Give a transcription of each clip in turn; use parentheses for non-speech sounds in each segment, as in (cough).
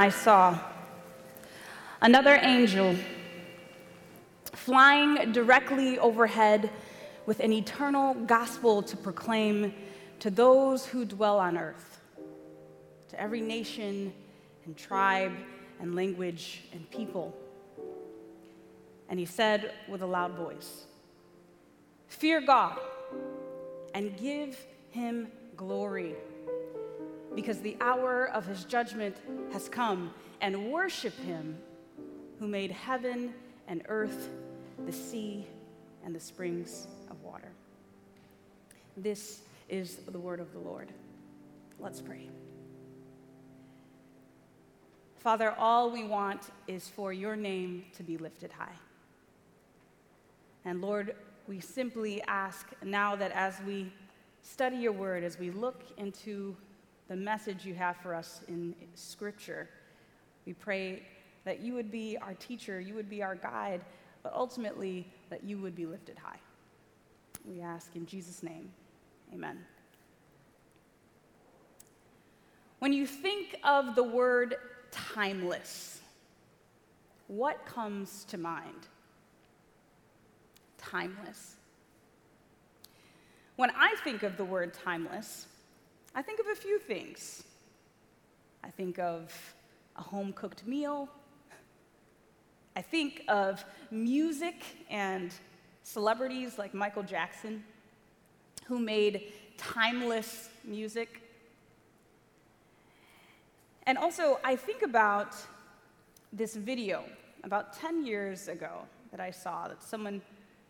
I saw another angel flying directly overhead with an eternal gospel to proclaim to those who dwell on earth, to every nation and tribe and language and people. And he said with a loud voice, Fear God and give him glory, because the hour of his judgment has come, and worship him who made heaven and earth, the sea, and the springs of water. This is the word of the Lord. Let's pray. Father, all we want is for your name to be lifted high. And Lord, we simply ask now that as we study your word, as we look into the message you have for us in Scripture, we pray that you would be our teacher, you would be our guide, but ultimately that you would be lifted high. We ask in Jesus' name, amen. When you think of the word timeless, what comes to mind? Timeless. When I think of the word timeless, I think of a few things. I think of a home cooked meal, I think of music and celebrities like Michael Jackson, who made timeless music. And also, I think about this video about 10 years ago that I saw that someone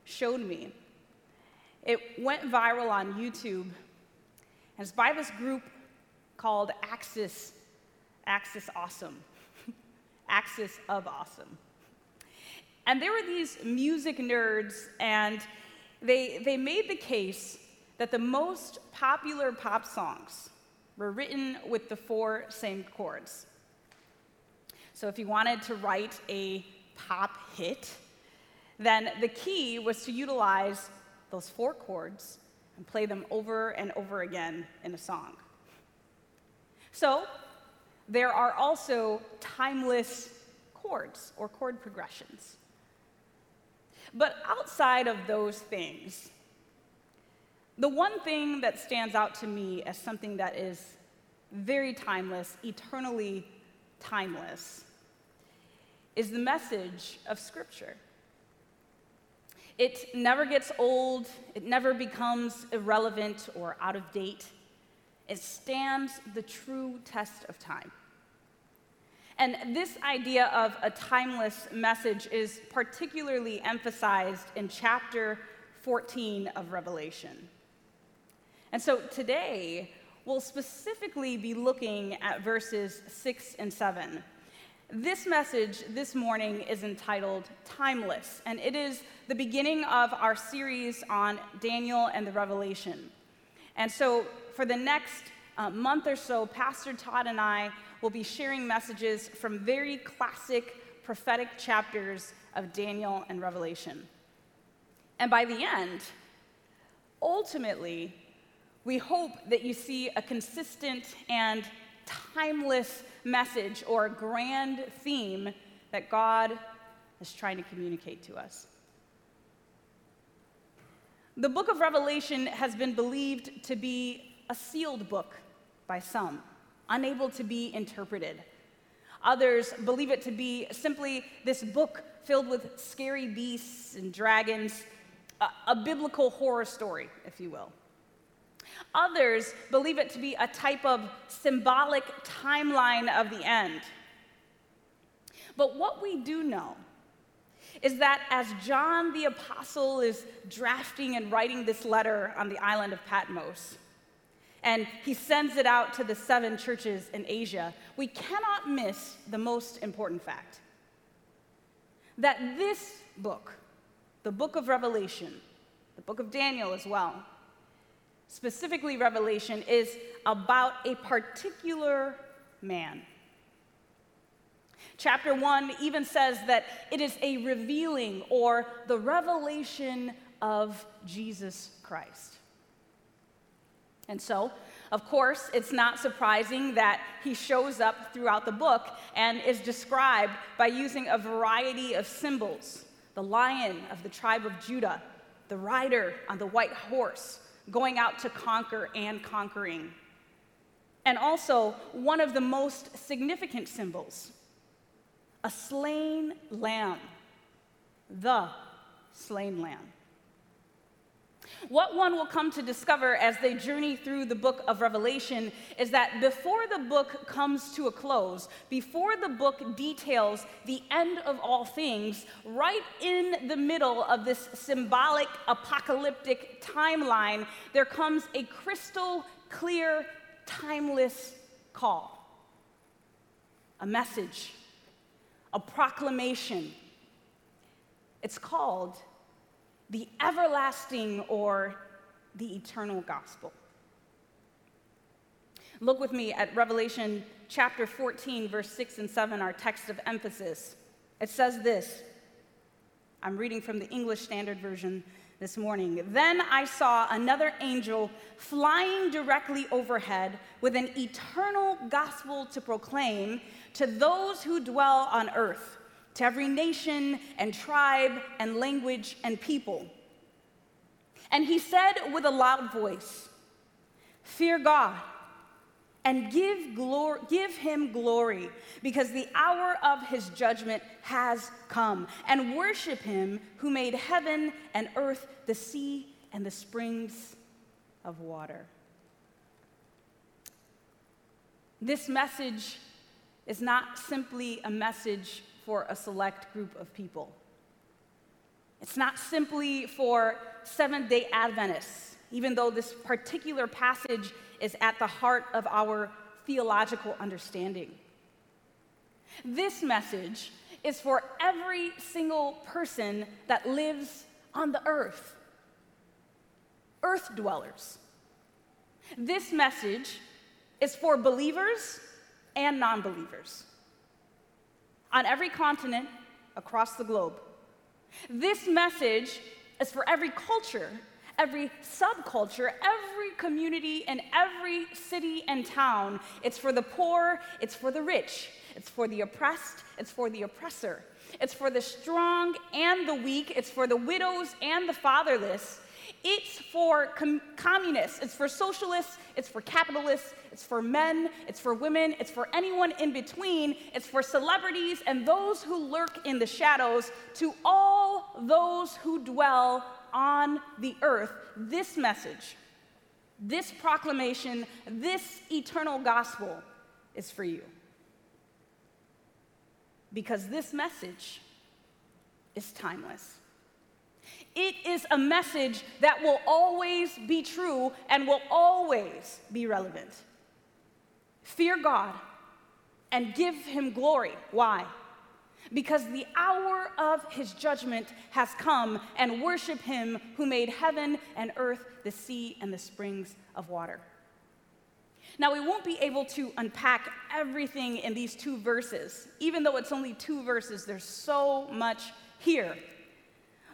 showed me. It went viral on YouTube, and it's by this group called Axis, Axis Awesome, (laughs) Axis of Awesome. And there were these music nerds, and they, they made the case that the most popular pop songs were written with the four same chords. So if you wanted to write a pop hit, then the key was to utilize those four chords and play them over and over again in a song. So there are also timeless chords or chord progressions. But outside of those things, the one thing that stands out to me as something that is very timeless, eternally timeless, is the message of Scripture. It never gets old, it never becomes irrelevant or out of date. It stands the true test of time. And this idea of a timeless message is particularly emphasized in chapter 14 of Revelation. And so today, we'll specifically be looking at verses 6 and 7. This message this morning is entitled Timeless, and it is the beginning of our series on Daniel and the Revelation. And so, for the next uh, month or so, Pastor Todd and I will be sharing messages from very classic prophetic chapters of Daniel and Revelation. And by the end, ultimately, we hope that you see a consistent and timeless message or grand theme that God is trying to communicate to us. The book of Revelation has been believed to be a sealed book by some unable to be interpreted. Others believe it to be simply this book filled with scary beasts and dragons, a, a, biblical horror story, if you will. Others believe it to be a type of symbolic timeline of the end. But what we do know is that as John the Apostle is drafting and writing this letter on the island of Patmos, and he sends it out to the seven churches in Asia, we cannot miss the most important fact that this book, the book of Revelation, the book of Daniel as well, specifically Revelation, is about a particular man. Chapter 1 even says that it is a revealing or the revelation of Jesus Christ. And so, Of course, it's not surprising that he shows up throughout the book and is described by using a variety of symbols the lion of the tribe of Judah, the rider on the white horse, going out to conquer and conquering. And also, one of the most significant symbols a slain lamb, the slain lamb. What one will come to discover as they journey through the book of Revelation is that before the book comes to a close, before the book details the end of all things, right in the middle of this symbolic apocalyptic timeline, there comes a crystal clear, timeless call a message, a proclamation. It's called the everlasting or the eternal gospel. Look with me at Revelation chapter 14, verse 6 and 7, our text of emphasis. It says this I'm reading from the English Standard Version this morning. Then I saw another angel flying directly overhead with an eternal gospel to proclaim to those who dwell on earth to every nation and tribe and language and people. And he said with a loud voice, Fear God and give, glor- give him glory because the hour of his judgment has come, and worship him who made heaven and earth, the sea, and the springs of water. This message is not simply a message for a select group of people. It's not simply for Seventh day Adventists, even though this particular passage is at the heart of our theological understanding. This message is for every single person that lives on the earth, earth dwellers. This message is for believers and non believers on every continent across the globe. This message is for every culture, every subculture, every community, and every city and town. It's for the poor, it's for the rich, it's for the oppressed, it's for the oppressor. It's for the strong and the weak, it's for the widows and the fatherless. It's for com- communists, it's for socialists, it's for capitalists, it's for men, it's for women, it's for anyone in between, it's for celebrities and those who lurk in the shadows, to all those who dwell on the earth. This message, this proclamation, this eternal gospel is for you. Because this message is timeless. It is a message that will always be true and will always be relevant. Fear God and give him glory. Why? Because the hour of his judgment has come, and worship him who made heaven and earth, the sea, and the springs of water. Now, we won't be able to unpack everything in these two verses. Even though it's only two verses, there's so much here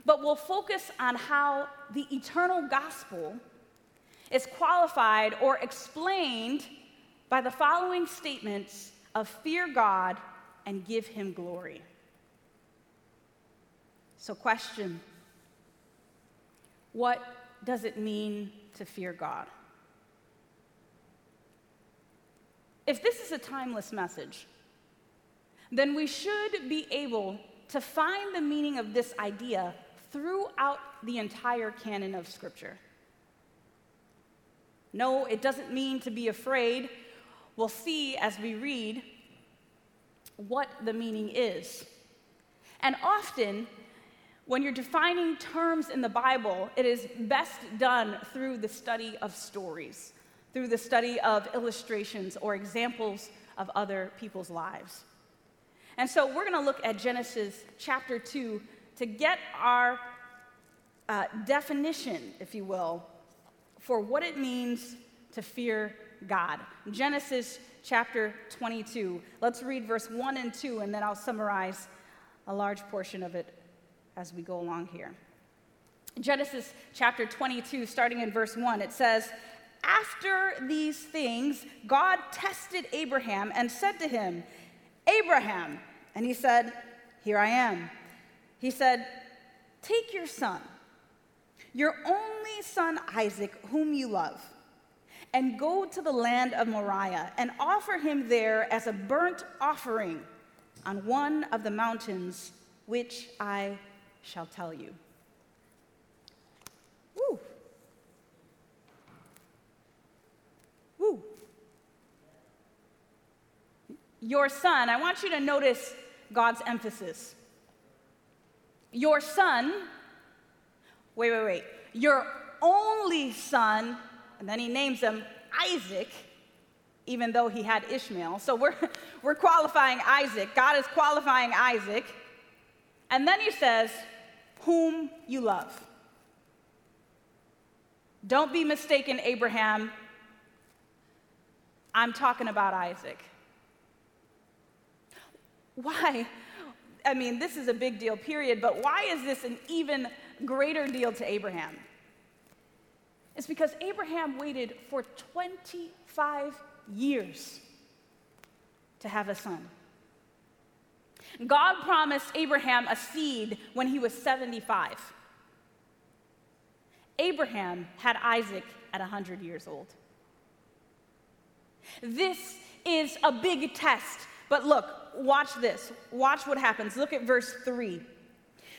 but we'll focus on how the eternal gospel is qualified or explained by the following statements of fear God and give him glory. So, question What does it mean to fear God? If this is a timeless message, then we should be able to find the meaning of this idea throughout the entire canon of Scripture. No, it doesn't mean to be afraid. We'll see as we read what the meaning is. And often, when you're defining terms in the Bible, it is best done through the study of stories, through the study of illustrations or examples of other people's lives. And so we're going to look at Genesis chapter 2, to get our uh, definition, if you will, for what it means to fear God. Genesis chapter 22. Let's read verse 1 and 2, and then I'll summarize a large portion of it as we go along here. Genesis chapter 22, starting in verse 1, it says, After these things, God tested Abraham and said to him, Abraham. And he said, Here I am. He said, Take your son, your only son Isaac, whom you love, and go to the land of Moriah and offer him there as a burnt offering on one of the mountains which I shall tell you. Woo. Woo. Your son, I want you to notice God's emphasis. Your son, wait, wait, wait, your only son, and then he names him Isaac, even though he had Ishmael. So we're, (laughs) we're qualifying Isaac. God is qualifying Isaac. And then he says, Whom you love. Don't be mistaken, Abraham. I'm talking about Isaac. Why? I mean, this is a big deal, period, but why is this an even greater deal to Abraham? It's because Abraham waited for 25 years to have a son. God promised Abraham a seed when he was 75. Abraham had Isaac at 100 years old. This is a big test, but look, watch this. Watch what happens. Look at verse 3.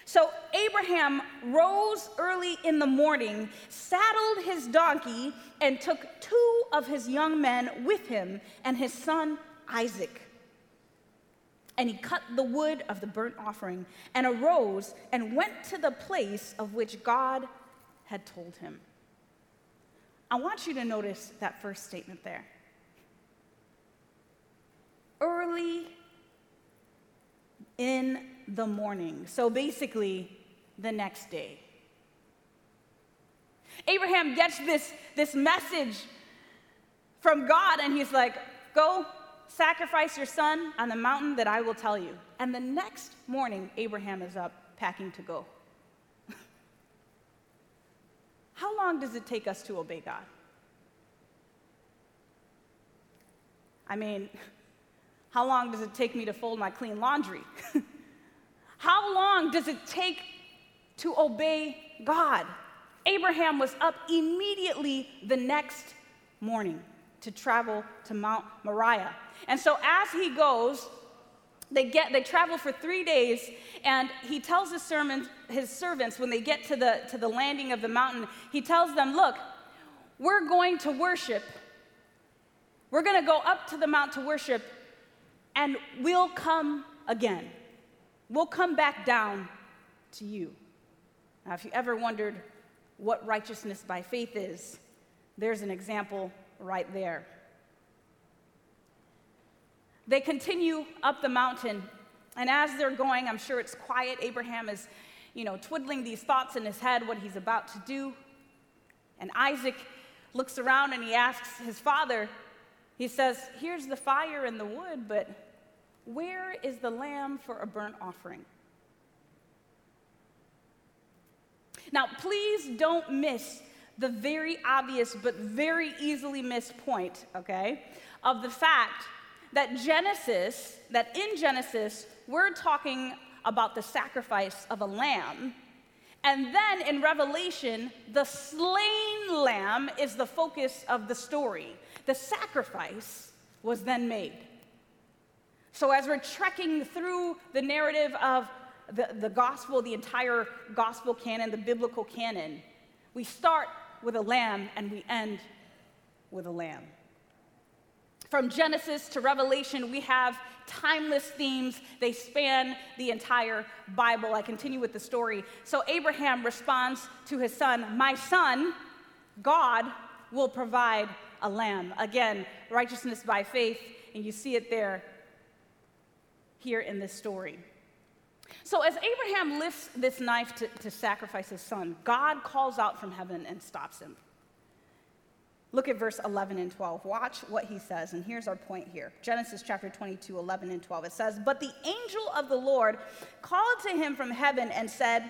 So Abraham rose early in the morning, saddled his donkey, and took two of his young men with him and his son Isaac. And he cut the wood of the burnt offering and arose and went to the place of which God had told him. I want you to notice that first statement there. Early in the morning. So basically, the next day. Abraham gets this, this message from God, and he's like, Go sacrifice your son on the mountain that I will tell you. And the next morning, Abraham is up packing to go. (laughs) How long does it take us to obey God? I mean, (laughs) how long does it take me to fold my clean laundry? (laughs) How long does it take to obey God? Abraham was up immediately the next morning to travel to Mount Moriah. And so as he goes, they get they travel for three days and he tells his sermon, his servants when they get to the to the landing of the mountain he tells them look we're going to worship we're going to go up to the mount to worship and we'll come again we'll come back down to you. Now, if you ever wondered what righteousness by faith is, there's an example right there. They continue up the mountain, and as they're going, I'm sure it's quiet. Abraham is, you know, twiddling these thoughts in his head, what he's about to do. And Isaac looks around and he asks his father, he says, Here's the fire and the wood, but where is the lamb for a burnt offering? Now, please don't miss the very obvious but very easily missed point, okay, of the fact that Genesis, that in Genesis, we're talking about the sacrifice of a lamb. And then in Revelation, the slain lamb is the focus of the story. The sacrifice was then made. So, as we're trekking through the narrative of the, the gospel, the entire gospel canon, the biblical canon, we start with a lamb and we end with a lamb. From Genesis to Revelation, we have timeless themes. They span the entire Bible. I continue with the story. So Abraham responds to his son, My son, God will provide a lamb. Again, righteousness by faith, and you see it there here in this story. So, as Abraham lifts this knife to, to sacrifice his son, God calls out from heaven and stops him. Look at verse 11 and 12. Watch what he says. And here's our point here Genesis chapter 22, 11 and 12. It says, But the angel of the Lord called to him from heaven and said,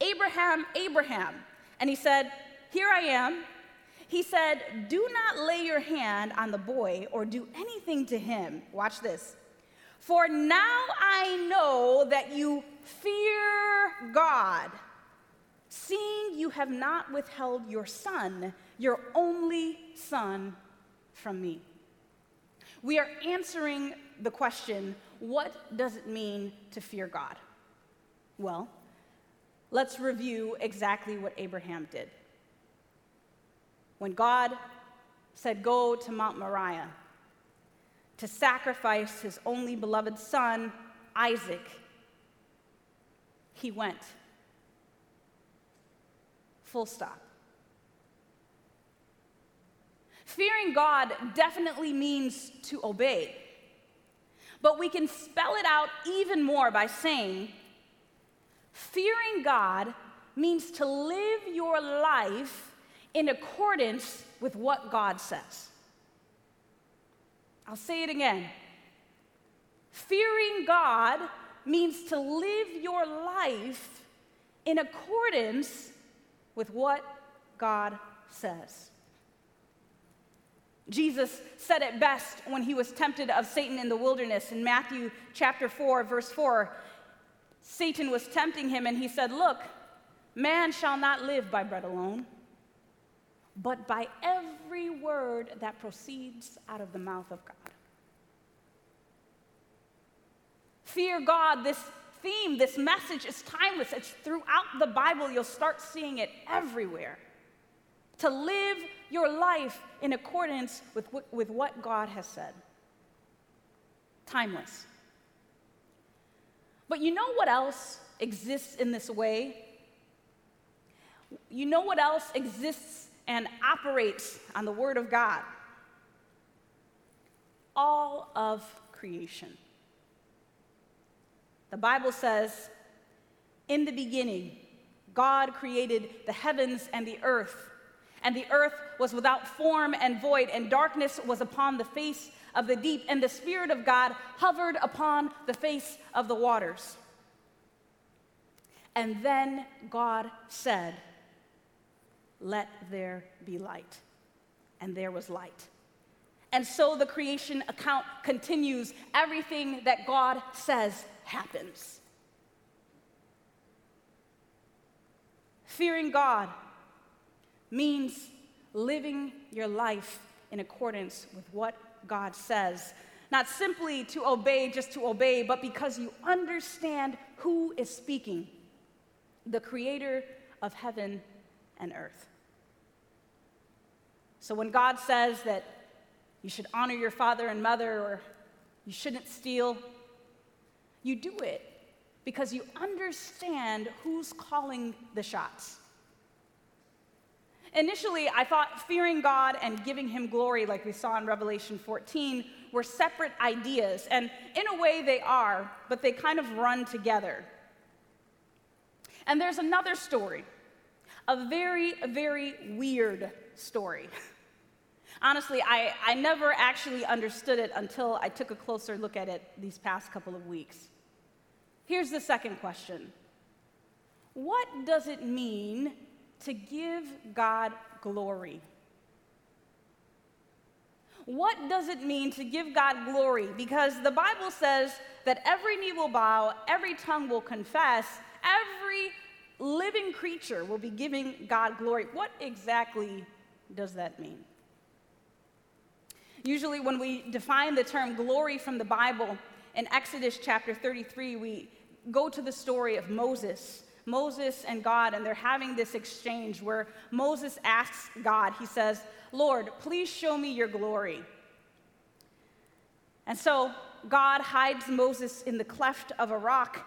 Abraham, Abraham. And he said, Here I am. He said, Do not lay your hand on the boy or do anything to him. Watch this. For now I know that you fear God, seeing you have not withheld your son, your only son, from me. We are answering the question what does it mean to fear God? Well, let's review exactly what Abraham did. When God said, Go to Mount Moriah to sacrifice his only beloved son, Isaac, he went. Full stop. Fearing God definitely means to obey. But we can spell it out even more by saying, fearing God means to live your life in accordance with what God says. I'll say it again. Fearing God means to live your life in accordance with what God says. Jesus said it best when he was tempted of Satan in the wilderness in Matthew chapter 4, verse 4. Satan was tempting him, and he said, Look, man shall not live by bread alone, but by every word that proceeds out of the mouth of God. Fear God, this theme, this message is timeless. It's throughout the Bible. You'll start seeing it everywhere. To live your life in accordance with, with what God has said. Timeless. But you know what else exists in this way? You know what else exists and operates on the Word of God? All of creation. The Bible says, in the beginning, God created the heavens and the earth and the earth was without form and void, and darkness was upon the face of the deep, and the Spirit of God hovered upon the face of the waters. And then God said, Let there be light. And there was light. And so the creation account continues. Everything that God says happens. Fearing God means living your life in accordance with what God says. Not simply to obey just to obey, but because you understand who is speaking the creator of heaven and earth. So when God says that you should honor your father and mother or you shouldn't steal, you do it because you understand who's calling the shots. Initially, I thought fearing God and giving him glory, like we saw in Revelation 14, were separate ideas. And in a way, they are, but they kind of run together. And there's another story, a very, very weird story. Honestly, I, I never actually understood it until I took a closer look at it these past couple of weeks. Here's the second question What does it mean to give God glory. What does it mean to give God glory? Because the Bible says that every knee will bow, every tongue will confess, every living creature will be giving God glory. What exactly does that mean? Usually, when we define the term glory from the Bible in Exodus chapter 33, we go to the story of Moses Moses and God, and they're having this exchange where Moses asks God, he says, Lord, please show me your glory. And so God hides Moses in the cleft of a rock,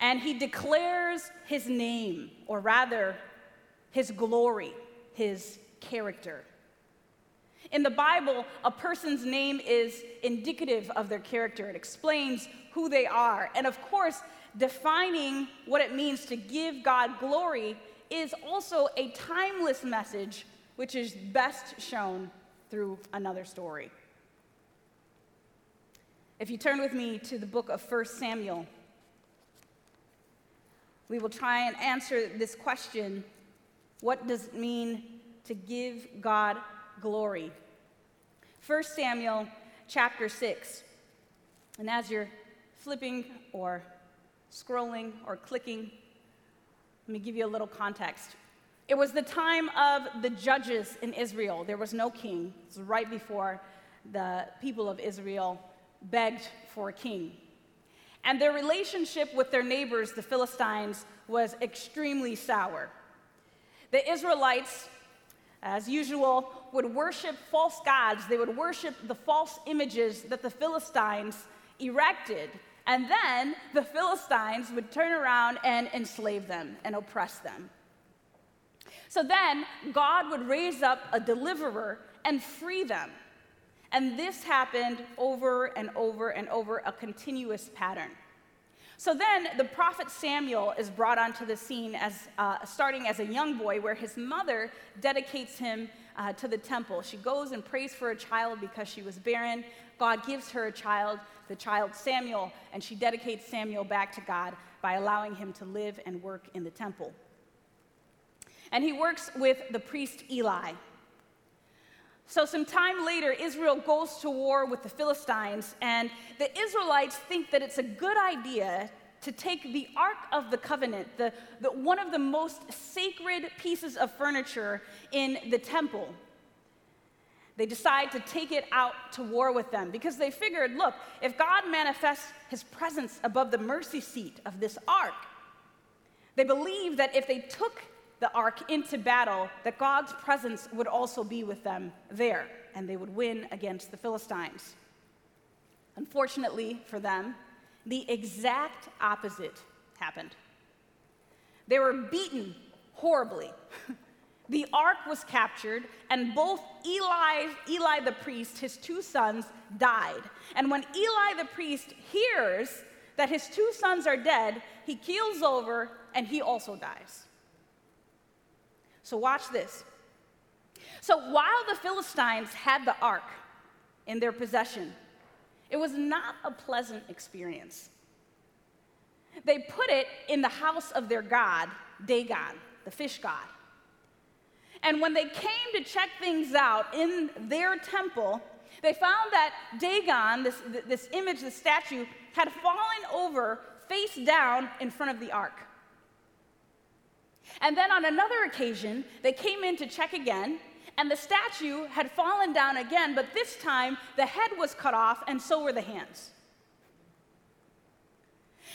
and he declares his name, or rather, his glory, his character. In the Bible, a person's name is indicative of their character. It explains who they are. And of course, defining what it means to give God glory is also a timeless message, which is best shown through another story. If you turn with me to the book of 1 Samuel, we will try and answer this question what does it mean to give God glory. 1 Samuel chapter 6. And as you're flipping or scrolling or clicking, let me give you a little context. It was the time of the judges in Israel. There was no king. It was right before the people of Israel begged for a king. And their relationship with their neighbors, the Philistines, was extremely sour. The Israelites, as usual, would worship false gods. They would worship the false images that the Philistines erected. And then the Philistines would turn around and enslave them and oppress them. So then God would raise up a deliverer and free them. And this happened over and over and over, a continuous pattern. So then the prophet Samuel is brought onto the scene as uh, starting as a young boy, where his mother dedicates him uh, to the temple. She goes and prays for a child because she was barren. God gives her a child, the child Samuel, and she dedicates Samuel back to God by allowing him to live and work in the temple. And he works with the priest Eli. So, some time later, Israel goes to war with the Philistines, and the Israelites think that it's a good idea to take the Ark of the Covenant, the, the, one of the most sacred pieces of furniture in the temple. They decide to take it out to war with them because they figured look, if God manifests his presence above the mercy seat of this ark, they believe that if they took the ark into battle, that God's presence would also be with them there, and they would win against the Philistines. Unfortunately for them, the exact opposite happened. They were beaten horribly. (laughs) the ark was captured, and both Eli, Eli the priest, his two sons, died. And when Eli the priest hears that his two sons are dead, he keels over and he also dies. So, watch this. So, while the Philistines had the ark in their possession, it was not a pleasant experience. They put it in the house of their god, Dagon, the fish god. And when they came to check things out in their temple, they found that Dagon, this, this image, this statue, had fallen over face down in front of the ark. And then on another occasion, they came in to check again, and the statue had fallen down again, but this time the head was cut off, and so were the hands.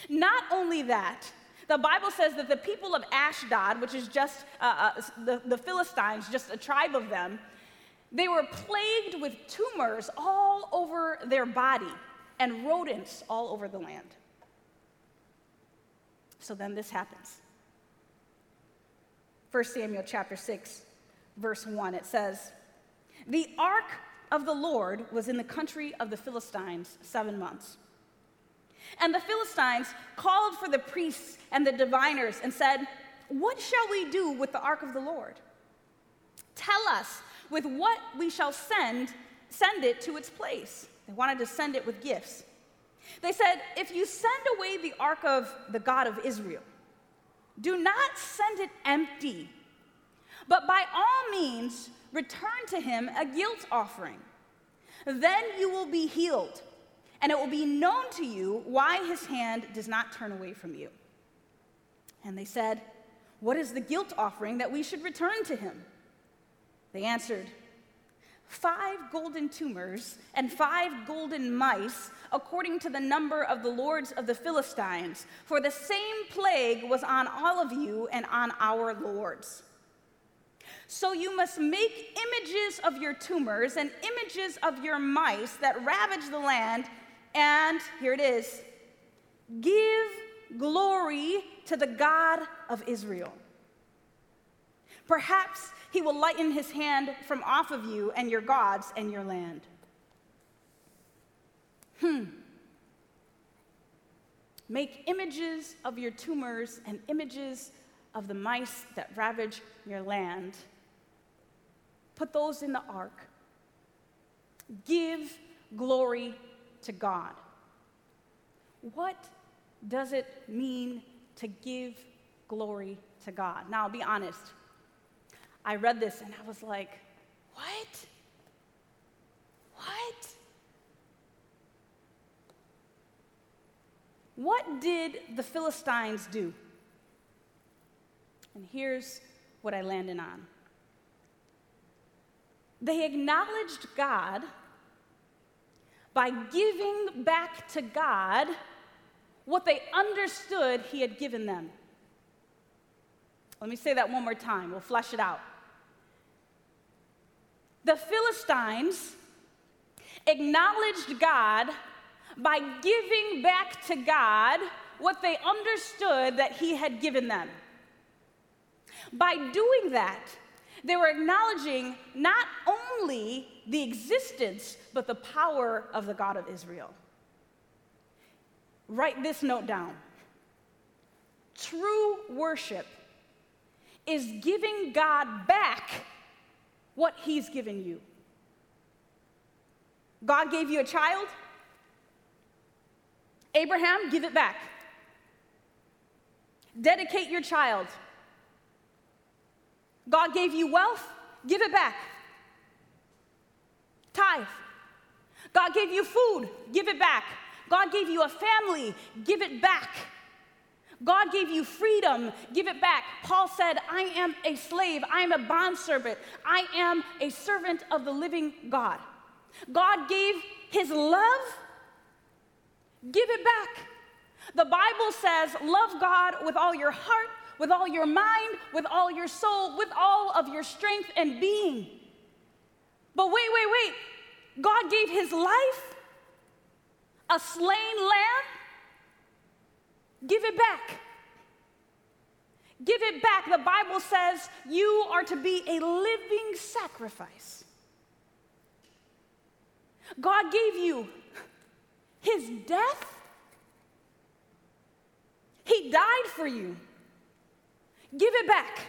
Not only that, the Bible says that the people of Ashdod, which is just uh, uh, the, the Philistines, just a tribe of them, they were plagued with tumors all over their body and rodents all over the land. So then this happens. 1 Samuel chapter 6, verse 1, it says, The ark of the Lord was in the country of the Philistines seven months. And the Philistines called for the priests and the diviners and said, What shall we do with the ark of the Lord? Tell us with what we shall send, send it to its place. They wanted to send it with gifts. They said, If you send away the ark of the God of Israel, do not send it empty, but by all means return to him a guilt offering. Then you will be healed, and it will be known to you why his hand does not turn away from you. And they said, What is the guilt offering that we should return to him? They answered, five golden tumors and five golden mice, according to the number of the lords of the Philistines. For the same plague was on all of you and on our lords. So you must make images of your tumors and images of your mice that ravage the land, and here it is give glory to the God of Israel. Perhaps he will lighten his hand from off of you and your gods and your land. Hmm. Make images of your tumors and images of the mice that ravage your land. Put those in the ark. Give glory to God. What does it mean to give glory to God? Now, I'll be honest. I read this and I was like, what? What? What did the Philistines do? And here's what I landed on they acknowledged God by giving back to God what they understood He had given them. Let me say that one more time, we'll flesh it out. The Philistines acknowledged God by giving back to God what they understood that He had given them. By doing that, they were acknowledging not only the existence, but the power of the God of Israel. Write this note down. True worship is giving God back what He's given you. God gave you a child. Abraham, give it back. Dedicate your child. God gave you wealth, give it back. Tithe. God gave you food, give it back. God gave you a family, give it back. God gave you freedom, give it back. Paul said, I am a slave, I am a bondservant, I am a servant of the living God. God gave his love, give it back. The Bible says, love God with all your heart, with all your mind, with all your soul, with all of your strength and being. But wait, wait, wait. God gave his life, a slain lamb. Give it back. Give it back. The Bible says you are to be a living sacrifice. God gave you his death. He died for you. Give it back.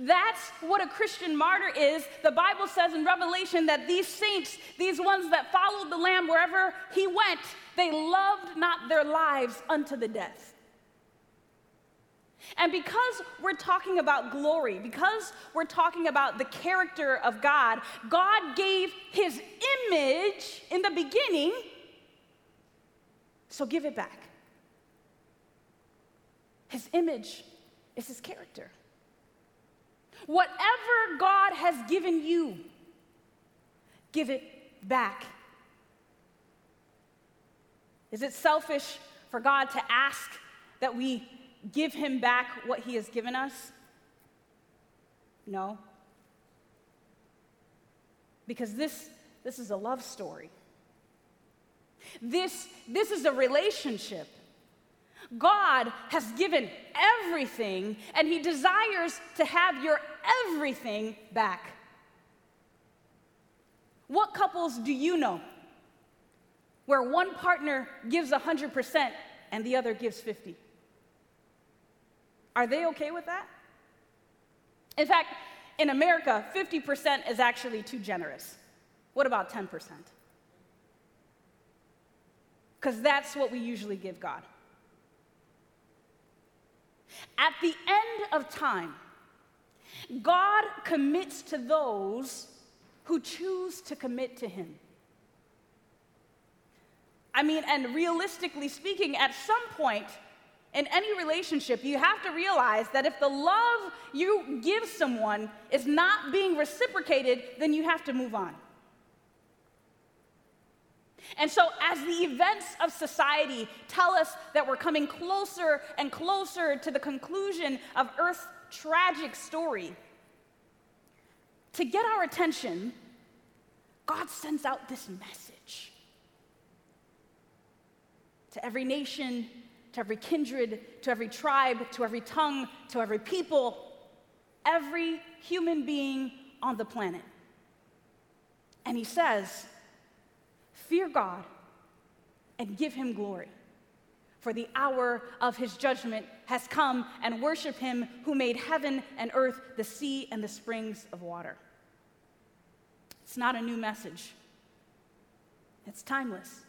That's what a Christian martyr is. The Bible says in Revelation that these saints, these ones that followed the Lamb wherever he went, they loved not their lives unto the death. And because we're talking about glory, because we're talking about the character of God, God gave his image in the beginning, so give it back. His image is his character. Whatever God has given you, give it back. Is it selfish for God to ask that we give him back what he has given us? No. Because this, this is a love story. This, this is a relationship. God has given everything, and He desires to have your everything back. What couples do you know where one partner gives 100% and the other gives 50? Are they okay with that? In fact, in America, 50% is actually too generous. What about 10%? Because that's what we usually give God. At the end of time, God commits to those who choose to commit to Him. I mean, and realistically speaking, at some point in any relationship, you have to realize that if the love you give someone is not being reciprocated, then you have to move on. And so, as the events of society tell us that we're coming closer and closer to the conclusion of Earth's tragic story, to get our attention, God sends out this message to every nation, to every kindred, to every tribe, to every tongue, to every people, every human being on the planet. And He says, Fear God and give him glory. For the hour of his judgment has come, and worship him who made heaven and earth, the sea, and the springs of water. It's not a new message, it's timeless.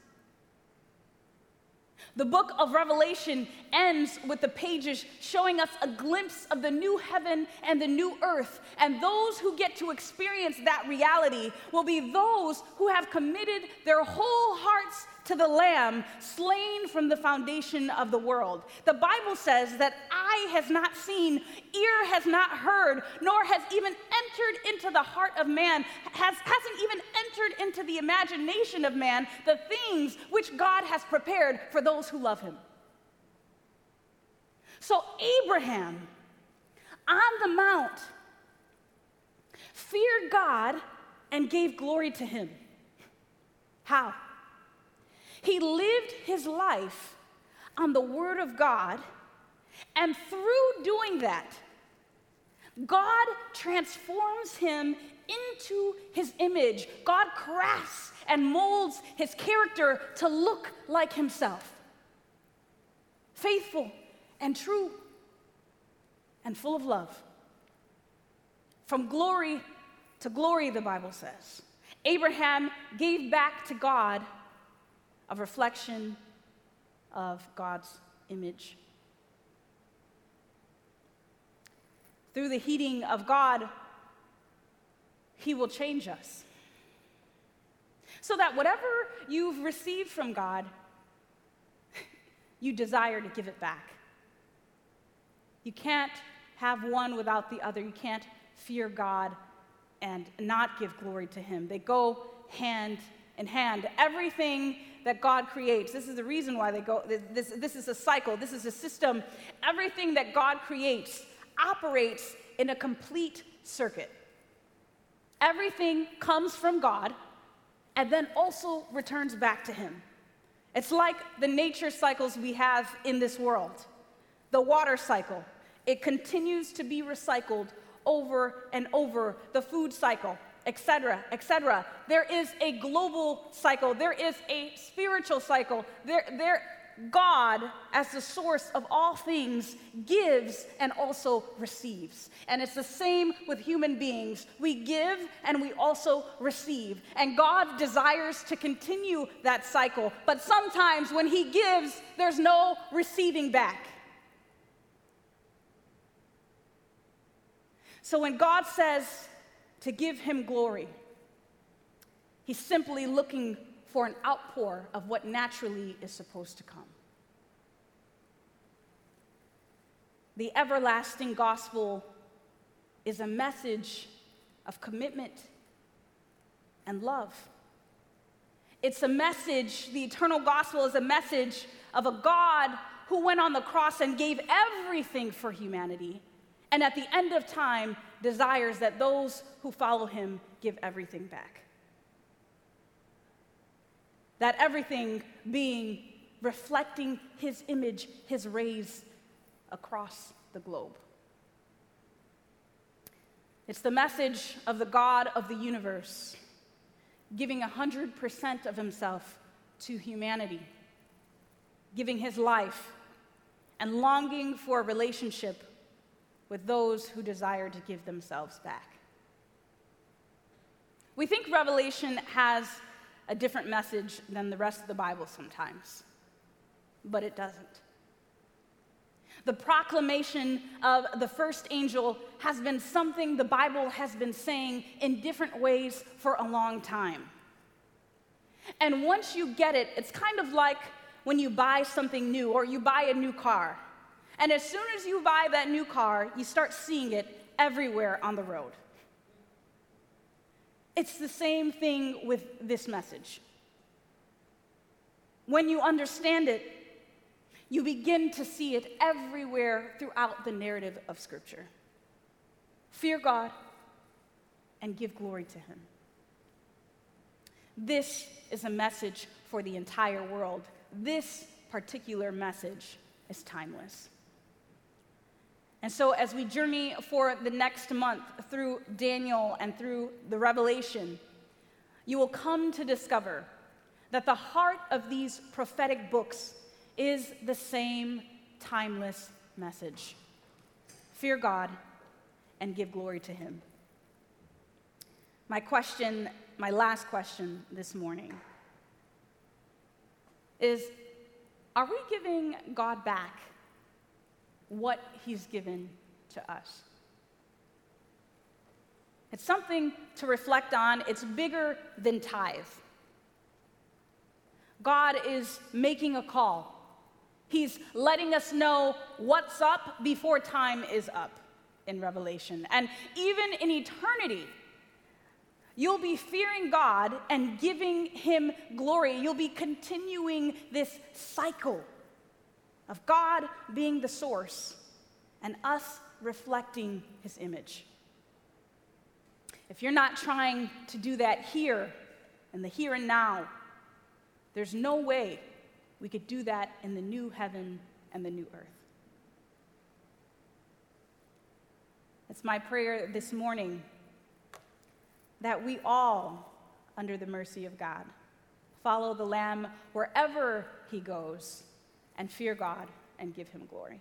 The book of Revelation ends with the pages showing us a glimpse of the new heaven and the new earth. And those who get to experience that reality will be those who have committed their whole hearts to the Lamb slain from the foundation of the world. The Bible says that eye has not seen, ear has not heard, nor has even entered into the heart of man, has, hasn't even entered into the imagination of man the things which God has prepared for those who love him. So, Abraham on the mount feared God and gave glory to him. How? He lived his life on the Word of God, and through doing that, God transforms him into his image. God crafts and molds his character to look like himself. Faithful and true and full of love. From glory to glory, the Bible says. Abraham gave back to God a reflection of God's image. Through the heating of God, He will change us. So that whatever you've received from God, (laughs) you desire to give it back. You can't have one without the other. You can't fear God and not give glory to Him. They go hand in hand. Everything that God creates. This is the reason why they go, this, this is a cycle, this is a system. Everything that God creates operates in a complete circuit. Everything comes from God and then also returns back to Him. It's like the nature cycles we have in this world. The water cycle, it continues to be recycled over and over. The food cycle, etc., etc. There is a global cycle, there is a spiritual cycle. There, there, God, as the source of all things, gives and also receives. And it's the same with human beings. We give and we also receive. And God desires to continue that cycle. But sometimes when He gives, there's no receiving back. So when God says, to give him glory. He's simply looking for an outpour of what naturally is supposed to come. The everlasting gospel is a message of commitment and love. It's a message, the eternal gospel is a message of a God who went on the cross and gave everything for humanity and at the end of time desires that those who follow him give everything back. That everything being reflecting his image, his rays across the globe. It's the message of the God of the universe giving 100% of himself to humanity, giving his life, and longing for a relationship with those who desire to give themselves back. We think Revelation has a different message than the rest of the Bible sometimes, but it doesn't. The proclamation of the first angel has been something the Bible has been saying in different ways for a long time. And once you get it, it's kind of like when you buy something new or you buy a new car. And as soon as you buy that new car, you start seeing it everywhere on the road. It's the same thing with this message. When you understand it, you begin to see it everywhere throughout the narrative of Scripture. Fear God and give glory to Him. This is a message for the entire world. This particular message is timeless. And so, as we journey for the next month through Daniel and through the Revelation, you will come to discover that the heart of these prophetic books is the same timeless message fear God and give glory to Him. My question, my last question this morning is are we giving God back what He's given to us? It's something to reflect on. It's bigger than tithe. God is making a call. He's letting us know what's up before time is up in Revelation. And even in eternity, you'll be fearing God and giving Him glory. You'll be continuing this cycle of God being the source and us reflecting His image. If you're not trying to do that here, in the here and now, there's no way we could do that in the new heaven and the new earth. It's my prayer this morning that we all, under the mercy of God, follow the Lamb wherever he goes and fear God and give him glory.